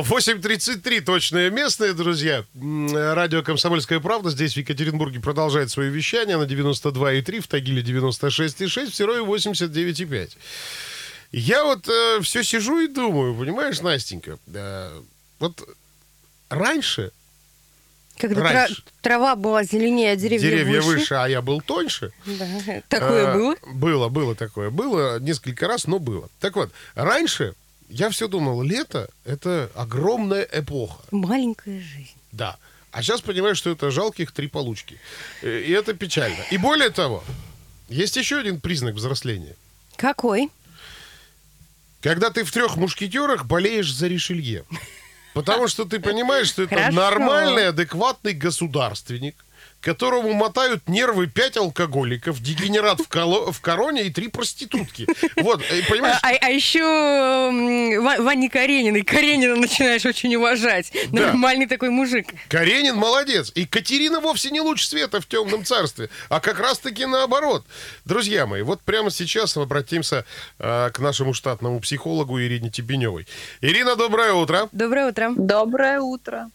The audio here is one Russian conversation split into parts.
8.33 точное местное, друзья. Радио «Комсомольская правда» здесь в Екатеринбурге продолжает свое вещание на 92,3, в Тагиле 96,6, в Серове 89,5. Я вот все сижу и думаю, понимаешь, Настенька, э, вот раньше Когда Раньше. трава была зеленее, а деревья, деревья выше. выше. а я был тоньше. Да. Такое Э, было? Было, было такое. Было несколько раз, но было. Так вот, раньше я все думал, лето — это огромная эпоха. Маленькая жизнь. Да. А сейчас понимаю, что это жалких три получки. Э, И это печально. И более того, есть еще один признак взросления. Какой? Когда ты в трех мушкетерах болеешь за Ришелье. Потому что ты понимаешь, что это Хорошо. нормальный, адекватный государственник, которому мотают нервы пять алкоголиков, дегенерат в, коло- в короне и три проститутки. Вот, и понимаешь, А, а еще м, Ва- Вани Карениной. Каренина начинаешь очень уважать. Да. Нормальный такой мужик. Каренин молодец. И Катерина вовсе не луч света в темном царстве, а как раз-таки наоборот. Друзья мои, вот прямо сейчас обратимся э, к нашему штатному психологу Ирине Тебеневой. Ирина, доброе утро. Доброе утро. Доброе утро.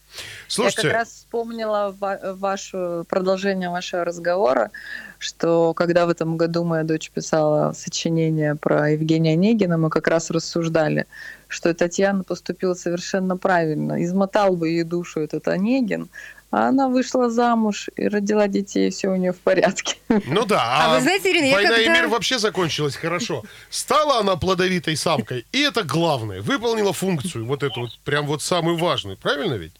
Слушайте, Я как раз вспомнила ва- ваше продолжение вашего разговора, что когда в этом году моя дочь писала сочинение про Евгения Онегина, мы как раз рассуждали, что Татьяна поступила совершенно правильно. Измотал бы ей душу этот Онегин, а она вышла замуж и родила детей, и все у нее в порядке. ну да, А вы знаете, Ирина, я война и когда- мир вообще закончилась хорошо. Стала она плодовитой самкой, и это главное. Выполнила функцию, вот эту вот, прям вот самую важную. Правильно ведь?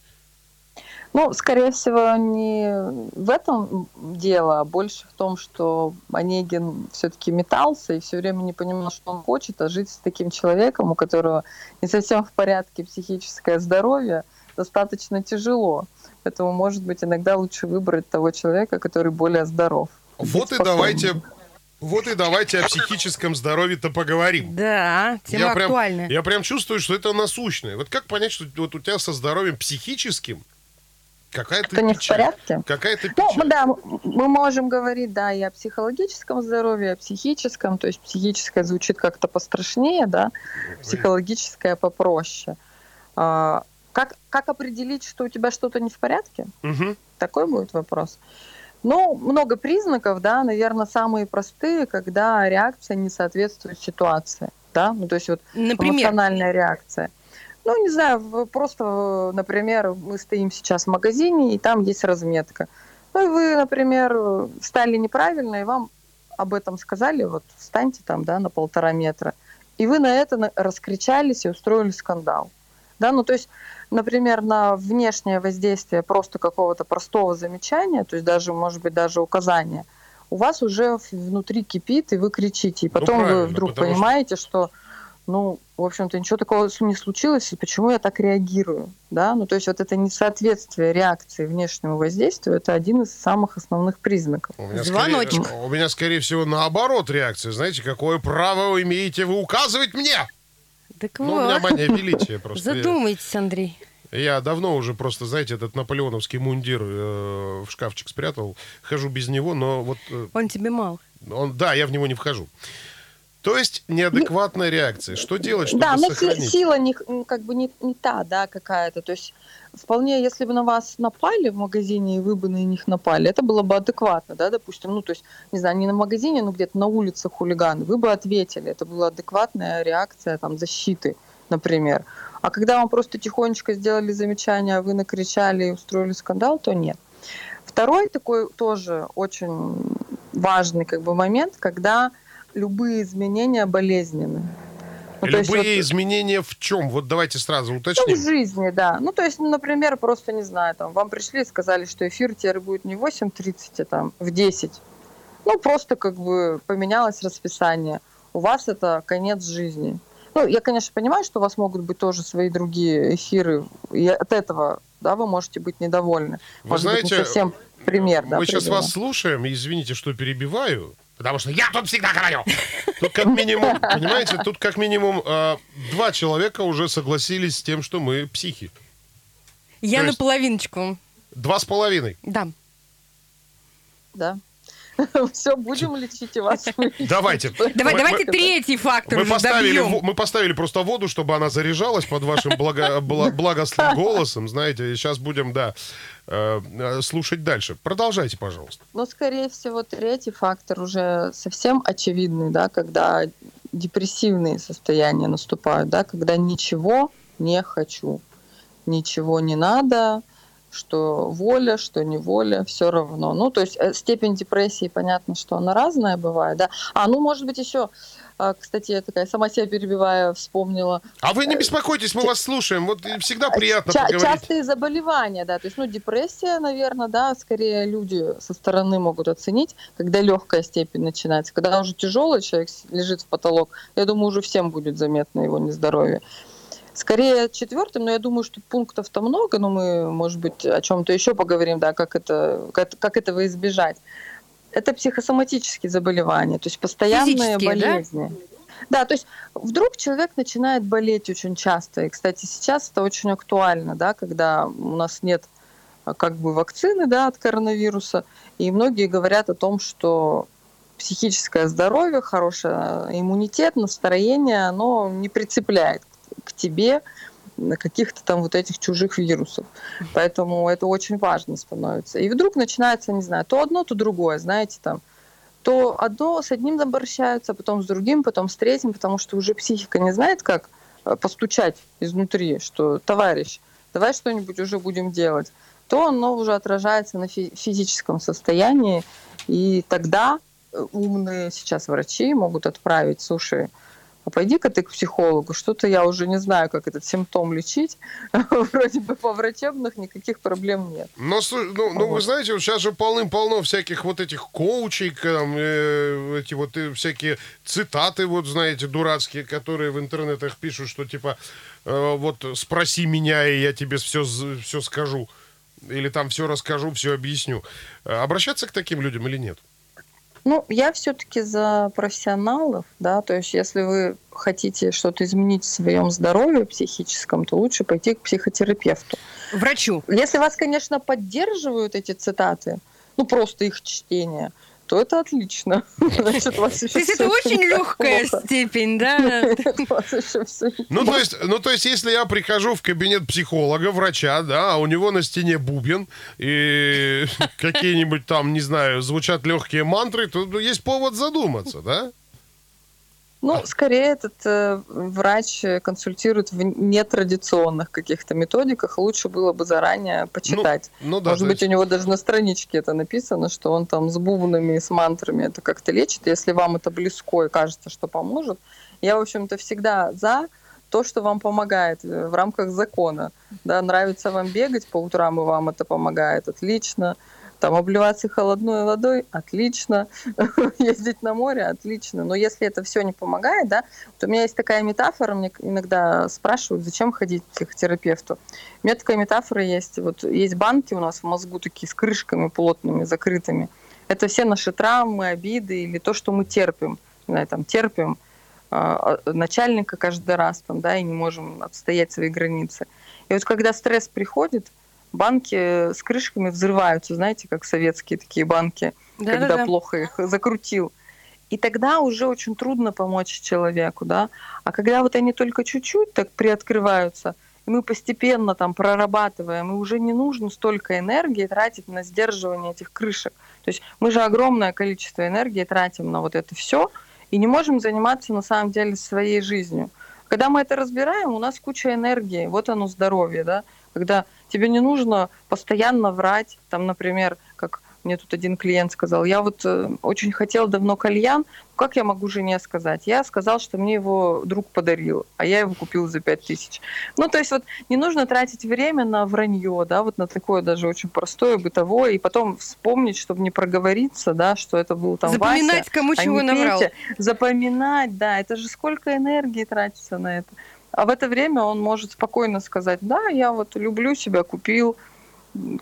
Ну, скорее всего, не в этом дело, а больше в том, что Онегин все-таки метался и все время не понимал, что он хочет, а жить с таким человеком, у которого не совсем в порядке психическое здоровье, достаточно тяжело. Поэтому, может быть, иногда лучше выбрать того человека, который более здоров. Вот и давайте, вот и давайте о психическом здоровье-то поговорим. Да, тема я прям, актуальная. я прям чувствую, что это насущное. Вот как понять, что вот у тебя со здоровьем психическим какая-то Что не в печаль? порядке? Какая-то Ну, печаль. да, мы можем говорить, да, и о психологическом здоровье, и о психическом, то есть психическое звучит как-то пострашнее, да, психологическое попроще. А, Как, как определить, что у тебя что-то не в порядке? Мгм. Такой будет вопрос. Ну, много признаков, да, наверное, самые простые, когда реакция не соответствует ситуации, да, ну, то есть вот Например, эмоциональная реакция. Ну, не знаю, просто, например, мы стоим сейчас в магазине, и там есть разметка. Ну, и вы, например, встали неправильно, и вам об этом сказали, вот встаньте там, да, на полтора метра. И вы на это раскричались и устроили скандал. Да, ну, то есть, например, на внешнее воздействие просто какого-то простого замечания, то есть даже, может быть, даже указания, у вас уже внутри кипит, и вы кричите. И потом вы правильно, вдруг потому что- понимаете, что ну, в общем-то, ничего такого не случилось, и почему я так реагирую, да, ну, то есть вот это несоответствие реакции внешнему воздействию, это один из самых основных признаков. У меня, Звоночек. скорее, у меня, скорее всего, наоборот реакция. Знаете, какое право вы имеете вы указывать мне? так Ну, у меня вот, мания величия просто. Задумайтесь, Андрей. Я давно уже просто, знаете, этот наполеоновский мундир э, в шкафчик спрятал. Хожу без него, но вот э, Он тебе мал. он, да, я в него не вхожу. То есть неадекватная реакция. Что делать, чтобы да, но сохранить? сила не, как бы не, не та, да, какая-то, то есть вполне, если бы на вас напали в магазине, и вы бы на них напали, это было бы адекватно, да, допустим, ну, то есть, не знаю, не на магазине, но где-то на улице хулиганы, вы бы ответили, это была адекватная реакция, там, защиты, например. А когда вам просто тихонечко сделали замечание, а вы накричали и устроили скандал, то нет. Второй такой тоже очень важный как бы момент, когда любые изменения болезненны. Ну, то есть Любые вот- изменения в чем? Вот давайте сразу ну, в уточним. жизни, да. Ну, то есть, ну, например, просто, не знаю, там, вам пришли и сказали, что эфир теперь будет не в 8.30, а там в 10. Ну, просто как бы поменялось расписание. У вас это конец жизни. Ну, я, конечно, понимаю, что у вас могут быть тоже свои другие эфиры, и от этого, да, вы можете быть недовольны. Вы Может быть, знаете, не совсем пример, да, Мы сейчас привела. вас слушаем, извините, что перебиваю. Потому что я тут всегда говорю. Тут как минимум, понимаете, тут как минимум э, два человека уже согласились с тем, что мы психи. Я То есть- наполовиночку. Два с половиной. Да. Да. Все, будем лечить и вас. Давайте. Давай, Мы- давайте мы- третий фактор Мы поставили, добьем. во- мы поставили просто воду, чтобы она заряжалась под вашим благо- бла- благостным голосом, знаете, и сейчас будем, да, э, э, слушать дальше. Продолжайте, пожалуйста. Но, скорее всего, третий фактор уже совсем очевидный, да, когда депрессивные состояния наступают, да, когда ничего не хочу, ничего не надо, что воля, что не воля, все равно. Ну, то есть э, степень депрессии, понятно, что она разная бывает, да. А, ну, может быть, еще, а, кстати, я такая сама себя перебивая, вспомнила, А вы не беспокойтесь, мы вас слушаем. Вот и всегда приятно Ча- поговорить. частые заболевания, да, то есть, ну, депрессия, наверное, да, скорее люди со стороны могут оценить, когда легкая степень начинается, когда уже тяжелый человек лежит в потолок, я думаю, уже всем будет заметно его нездоровье. Скорее четвертым, но я думаю, что пунктов-то много, но мы, может быть, о чем-то еще поговорим, да, как это, как, как этого избежать. Это психосоматические заболевания, то есть постоянные Физические, да? болезни. Да, то есть вдруг человек начинает болеть очень часто. И, кстати, сейчас это очень актуально, да, когда у нас нет а, как бы вакцины да, от коронавируса. И многие говорят о том, что психическое здоровье, хороший иммунитет, настроение, оно не прицепляет к тебе на каких-то там вот этих чужих вирусов. Поэтому это очень важно становится. И вдруг начинается, не знаю, то одно, то другое, знаете, там, то одно с одним обращаются, потом с другим, потом с третьим, потому что уже психика не знает, как э, постучать изнутри, что товарищ, давай что-нибудь уже будем делать, то оно уже отражается на фи- физическом состоянии, и тогда э, умные сейчас врачи могут отправить, слушай, а пойди-ка ты к психологу, что-то я уже не знаю, как этот симптом лечить, вроде бы по врачебных никаких проблем нет. Но, ну, ну, вы знаете, вот сейчас же полным-полно всяких вот этих коучей, там, э, эти вот э, всякие цитаты, вот, знаете, дурацкие, которые в интернетах пишут, что типа, э, вот, спроси меня, и я тебе все, все скажу. Или там все расскажу, все объясню. Э, Обращаться к таким людям или нет? Ну, я все-таки за профессионалов, да, то есть если вы хотите что-то изменить в своем здоровье психическом, то лучше пойти к психотерапевту. Врачу. Если вас, конечно, поддерживают эти цитаты, ну просто их чтение, то это отлично. Значит, у вас еще То есть это очень легкая неплохо. степень, да? Ну, то есть, ну, то есть, если я прихожу в кабинет психолога, врача, да, а у него на стене бубен и какие-нибудь там, не знаю, звучат легкие мантры, то есть повод задуматься, да? Ну, скорее этот э, врач консультирует в нетрадиционных каких-то методиках. Лучше было бы заранее почитать. Ну да, Может быть, есть- у него даже на страничке это написано, что он там с бубнами и с мантрами это как-то лечит. Если вам это близко и кажется, что поможет, я, в общем-то, всегда за то, что вам помогает э, в рамках закона. Да, нравится вам бегать по утрам, и вам это помогает, отлично. Там обливаться холодной водой, отлично. Ездить на море, отлично. Но если это все не помогает, да, то у меня есть такая метафора, мне иногда спрашивают, зачем ходить к психотерапевту. У меня такая метафора есть. Вот есть банки у нас в мозгу такие с крышками плотными, закрытыми. Это все наши травмы, обиды или то, что мы терпим. Знаю, там терпим а, начальника каждый раз там, да, и не можем отстоять свои границы. И вот когда стресс приходит, банки с крышками взрываются, знаете, как советские такие банки, когда Да-да-да. плохо их закрутил. И тогда уже очень трудно помочь человеку, да. А когда вот они только чуть-чуть так приоткрываются, и мы постепенно там прорабатываем, и уже не нужно столько энергии тратить на сдерживание этих крышек. То есть мы же огромное количество энергии тратим на вот это все, и не можем заниматься на самом деле своей жизнью. Когда мы это разбираем, у нас куча энергии, вот оно здоровье, да, когда тебе не нужно постоянно врать, там, например, как мне тут один клиент сказал, я вот э, очень хотел давно кальян, как я могу жене сказать? Я сказал, что мне его друг подарил, а я его купил за пять тысяч. Ну, то есть вот не нужно тратить время на вранье, да, вот на такое даже очень простое, бытовое, и потом вспомнить, чтобы не проговориться, да, что это был там Вася, Запоминать, кому а чего наврал. Петя. Запоминать, да, это же сколько энергии тратится на это. А в это время он может спокойно сказать, да, я вот люблю себя, купил,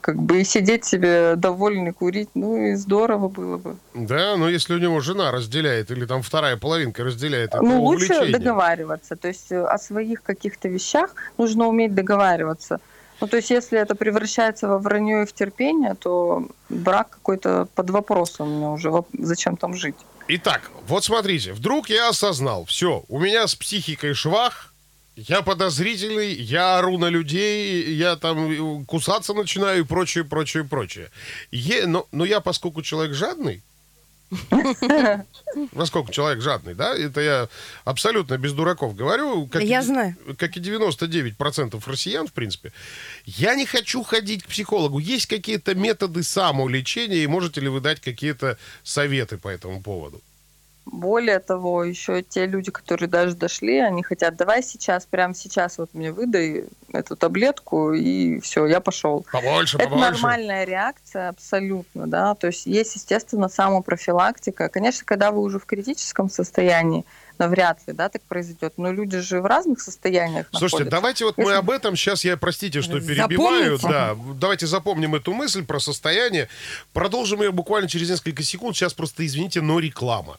как бы и сидеть себе довольный, курить, ну и здорово было бы. Да, но если у него жена разделяет, или там вторая половинка разделяет это Ну, лучше увлечение. договариваться. То есть э, о своих каких-то вещах нужно уметь договариваться. Ну, то есть, если это превращается во вранье и в терпение, то брак какой-то под вопросом у меня уже. Зачем там жить? Итак, вот смотрите, вдруг я осознал, все, у меня с психикой швах, я подозрительный, я ору на людей, я там кусаться начинаю и прочее, прочее, прочее. Е- но, но я, поскольку человек жадный, поскольку человек жадный, да, это я абсолютно без дураков говорю, как, Я и, знаю. как и 99% россиян, в принципе, я не хочу ходить к психологу. Есть какие-то методы самолечения, и можете ли вы дать какие-то советы по этому поводу? Более того, еще те люди, которые даже дошли, они хотят, давай сейчас, прямо сейчас вот мне выдай эту таблетку, и все, я пошел. Побольше, Это побольше. нормальная реакция, абсолютно, да. То есть есть, естественно, самопрофилактика. Конечно, когда вы уже в критическом состоянии, навряд ли, да, так произойдет. Но люди же в разных состояниях Слушайте, находятся. давайте вот мы Если- об этом сейчас, я, простите, что перебиваю, Запомните. да, давайте запомним эту мысль про состояние, продолжим ее буквально через несколько секунд, сейчас просто, извините, но реклама.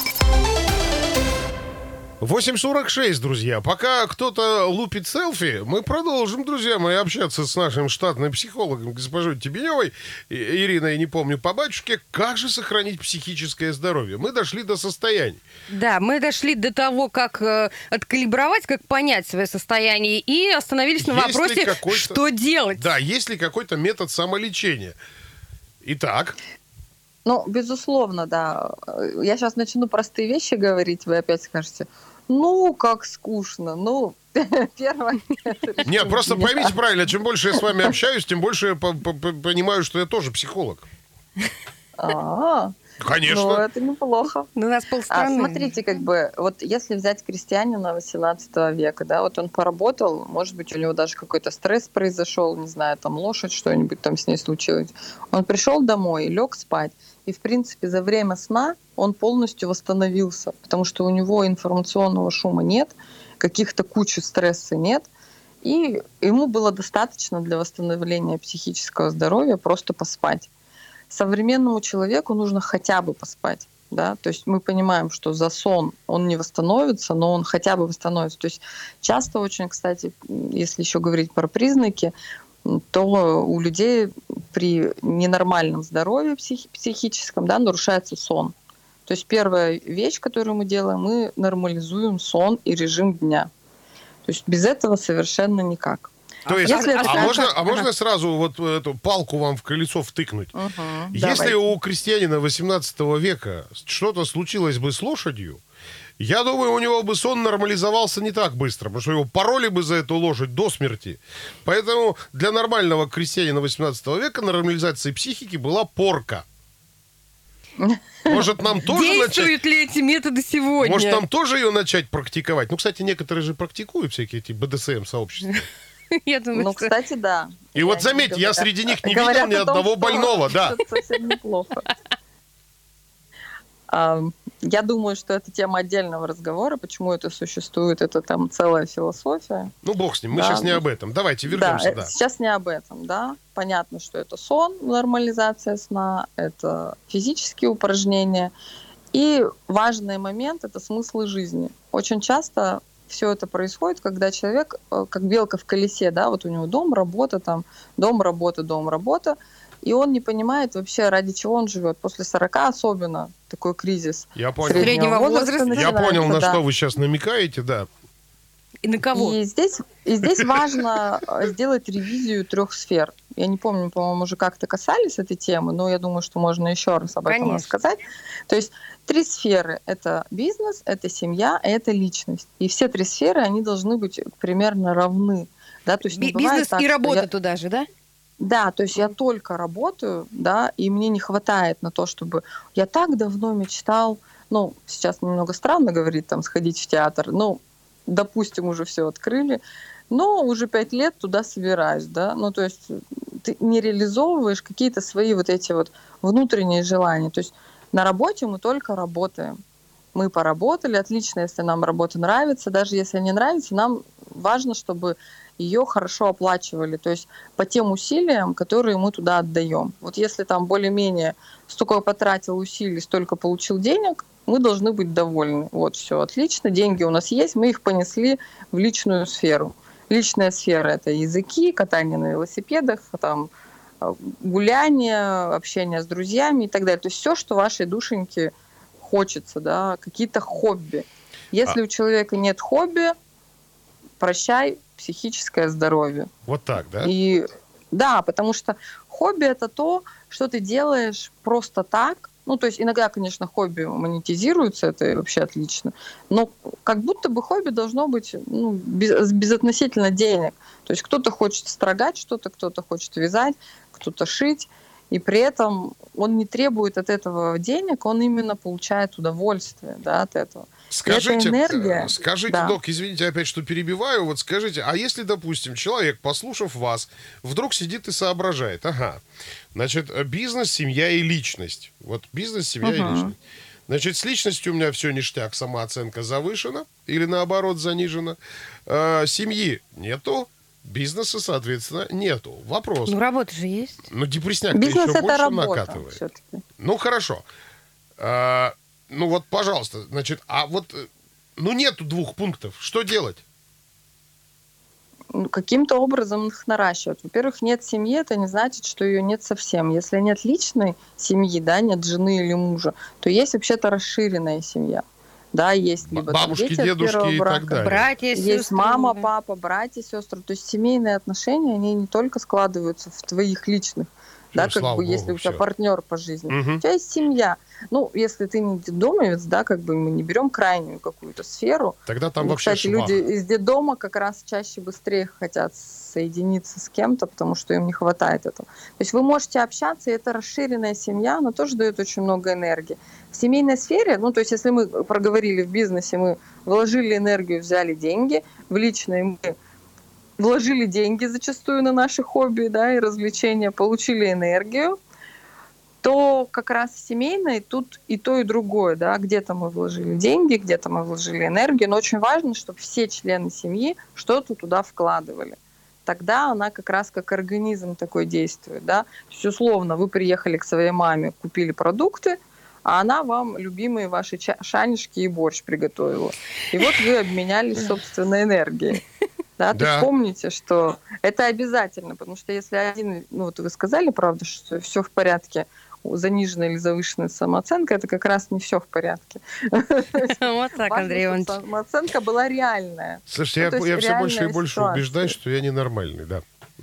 8.46, друзья. Пока кто-то лупит селфи, мы продолжим, друзья мои, общаться с нашим штатным психологом, госпожой Тебеневой, И- Ириной, не помню, по батюшке, как же сохранить психическое здоровье. Мы дошли до состояний. Да, мы дошли до того, как э, откалибровать, как понять свое состояние, и остановились на Есть вопросе, что делать. Да, есть ли какой-то метод самолечения? Итак, Ну, безусловно, да. Я сейчас начну простые вещи говорить, вы опять скажете, ну, как скучно. Ну, первое... это Нет, просто поймите правильно, чем больше я с вами общаюсь, тем больше я по- по- по- понимаю, что я тоже психолог. А, ну, Конечно. это неплохо. Ну, У нас А, полстраны. смотрите, как бы, вот если взять крестьянина 18 века, да, вот он поработал, может быть, у него даже какой-то стресс произошел, не знаю, там лошадь, что-нибудь там с ней случилось. Он пришел домой, лег спать, и, в принципе, за время сна он полностью восстановился, потому что у него информационного шума нет, каких-то кучи стресса нет, и ему было достаточно для восстановления психического здоровья просто поспать. Современному человеку нужно хотя бы поспать. Да? То есть мы понимаем, что за сон он не восстановится, но он хотя бы восстановится. То есть часто очень, кстати, если еще говорить про признаки, то у людей при ненормальном здоровье психи- психическом да, нарушается сон. То есть первая вещь, которую мы делаем, мы нормализуем сон и режим дня. То есть без этого совершенно никак. То есть, если а, это можно, а можно сразу вот эту палку вам в колесо втыкнуть? Мгм, Если давайте. у крестьянина 18 века что-то случилось бы с лошадью, я думаю, у него бы сон нормализовался не так быстро, потому что его пороли бы за эту лошадь до смерти. Поэтому для нормального крестьянина 18 века нормализация психики была порка. Может, нам тоже начать... Действуют ли эти методы сегодня? Может, нам тоже ее начать практиковать? Ну, кстати, некоторые же практикуют всякие эти БДСМ-сообщества. Я думаю, Ну, что- кстати, да. И вот они заметьте, я говорят- среди них не видел ни одного что больного, да. это совсем неплохо. Я думаю, что это тема отдельного разговора, почему это существует, это там целая философия. Ну, бог с ним, мы Да. сейчас не об этом. Давайте вернемся, да, да. это сейчас не об этом, да. Понятно, что это сон, нормализация сна, это физические упражнения. И важный момент – это смыслы жизни. Очень часто все это происходит, когда человек, э, как белка в колесе, да, вот у него дом, работа, там, дом, работа, дом, работа, и он не понимает вообще, ради чего он живет. После 40 особенно такой кризис Я понял. Среднего возраста. Я начинается, понял, на да. что вы сейчас намекаете, да. И на кого? И здесь, и здесь важно э, сделать ревизию трех сфер. Я не помню, по-моему, уже как-то касались этой темы, но я думаю, что можно еще раз об этом Конечно. рассказать. То есть три сферы – это бизнес, это семья, это личность. И все три сферы, они должны быть примерно равны. Да, то есть Бизнес так, и работа я- туда же, да? Да, то есть я только работаю, да, и мне не хватает на то, чтобы... Я так давно мечтал, ну, сейчас немного странно говорить, там, сходить в театр, ну, допустим, уже все открыли, но уже пять лет туда собираюсь, да, ну, то есть ты не реализовываешь какие-то свои вот эти вот внутренние желания. То есть на работе мы только работаем. Мы поработали, отлично, если нам работа нравится. Даже если не нравится, нам важно, чтобы ее хорошо оплачивали, то есть по тем усилиям, которые мы туда отдаем. Вот если там более-менее столько потратил усилий, столько получил денег, мы должны быть довольны. Вот все, отлично, деньги у нас есть, мы их понесли в личную сферу. Личная сфера – это языки, катание на велосипедах, там, э, гуляние, общение с друзьями и так далее. То есть все, что вашей душеньке хочется, да, какие-то хобби. Если а... у человека нет хобби, прощай, психическое здоровье. Вот так, да? И да, потому что хобби это то, что ты делаешь просто так. Ну, то есть иногда, конечно, хобби монетизируется, это вообще отлично. Но как будто бы хобби должно быть ну, без, безотносительно денег. То есть кто-то хочет строгать что-то, кто-то хочет вязать, кто-то шить. И при этом он не требует от этого денег, он именно получает удовольствие да, от этого. Скажите, энергия, э, скажите, да. док, извините опять, что перебиваю, вот скажите, а если, допустим, человек, послушав вас, вдруг сидит и соображает, ага, значит, бизнес, семья и личность. Вот бизнес, семья угу. и личность. Значит, с личностью у меня все ништяк, самооценка завышена или наоборот занижена. Э, семьи нету, бизнеса, соответственно, нету. Вопрос. Ну, работа же есть. Ну, депресняк еще больше накатывает. Ну, хорошо. А, ну вот, пожалуйста, значит, а вот, э, ну нету двух пунктов, что делать? Ну, каким-то образом их наращивать. Во-первых, нет семьи, это не значит, что ее нет совсем. Если нет личной семьи, да, нет жены или мужа, то есть вообще-то расширенная семья. Да, есть либо бабушки, дети дедушки и брака, так далее. Братья, есть сестры, мама, папа, братья, сестры. То есть семейные отношения, они не только складываются в твоих личных да, как бы, Богу, если у тебя все. партнер по жизни. Угу. У тебя есть семья. Ну, если ты не детдомовец, да, как бы мы не берем крайнюю какую-то сферу. Тогда там ну, вообще Кстати, швах. люди из детдома как раз чаще быстрее хотят соединиться с кем-то, потому что им не хватает этого. То есть вы можете общаться, и это расширенная семья, она тоже дает очень много энергии. В семейной сфере, ну, то есть если мы проговорили в бизнесе, мы вложили энергию, взяли деньги, в личной мы вложили деньги зачастую на наши хобби да, и развлечения, получили энергию, то как раз в семейной тут и то, и другое. Да? Где-то мы вложили деньги, где-то мы вложили энергию, но очень важно, чтобы все члены семьи что-то туда вкладывали. Тогда она как раз как организм такой действует. Да? То есть, условно, вы приехали к своей маме, купили продукты, а она вам любимые ваши шанишки и борщ приготовила. И вот вы обменялись собственной энергией. Да, да. То помните, что это обязательно, потому что если один, ну вот вы сказали, правда, что все в порядке, заниженная или завышенная самооценка, это как раз не все в порядке. Вот так, Андрей Иванович. Самооценка была реальная. Слушайте, ну, я все больше и больше убеждаюсь, что я ненормальный, да.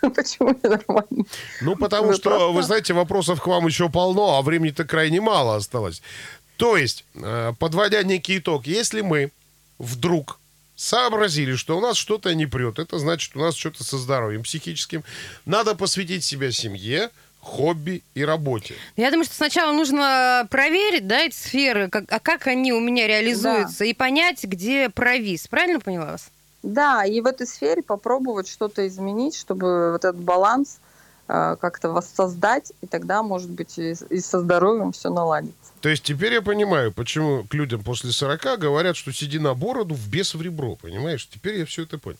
Почему ненормальный? Ну, потому что, вы знаете, вопросов к вам еще полно, а времени-то крайне мало осталось. То есть, э, подводя некий итог, если мы вдруг сообразили, что у нас что-то не прет. Это значит, у нас что-то со здоровьем психическим. Надо посвятить себя семье, хобби и работе. Я думаю, что сначала нужно проверить, да, эти сферы, как, а как они у меня реализуются, да. и понять, где провис. Правильно поняла вас? Да, и в этой сфере попробовать что-то изменить, чтобы вот этот баланс как-то воссоздать, и тогда, может быть, и, и со здоровьем все наладится. То есть теперь я понимаю, почему к людям после 40 говорят, что сиди на бороду, в бес в ребро, понимаешь? Теперь я все это понял.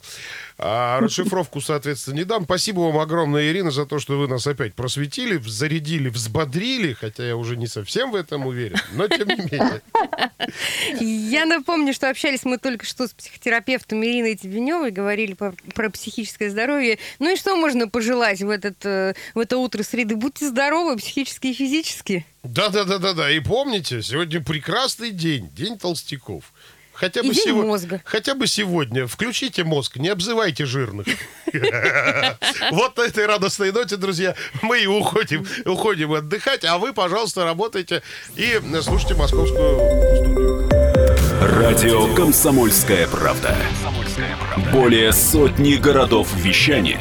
А расшифровку, соответственно, не дам. Спасибо вам огромное, Ирина, за то, что вы нас опять просветили, зарядили, взбодрили, хотя я уже не совсем в этом уверен, но тем не менее. Я напомню, что общались мы только что с психотерапевтом Ириной Тебеневой, говорили про, про психическое здоровье. Ну и что можно пожелать в, этот, э, в это утро среды? Будьте здоровы психически и физически. Да-да-да-да-да. И помните, сегодня прекрасный день, день толстяков. Хотя бы, сего... мозга. Хотя бы сегодня. Включите мозг, не обзывайте жирных. Вот на этой радостной ноте, друзья, мы и уходим, уходим отдыхать, а вы, пожалуйста, работайте и слушайте московскую студию. Радио «Комсомольская правда». Более сотни городов вещания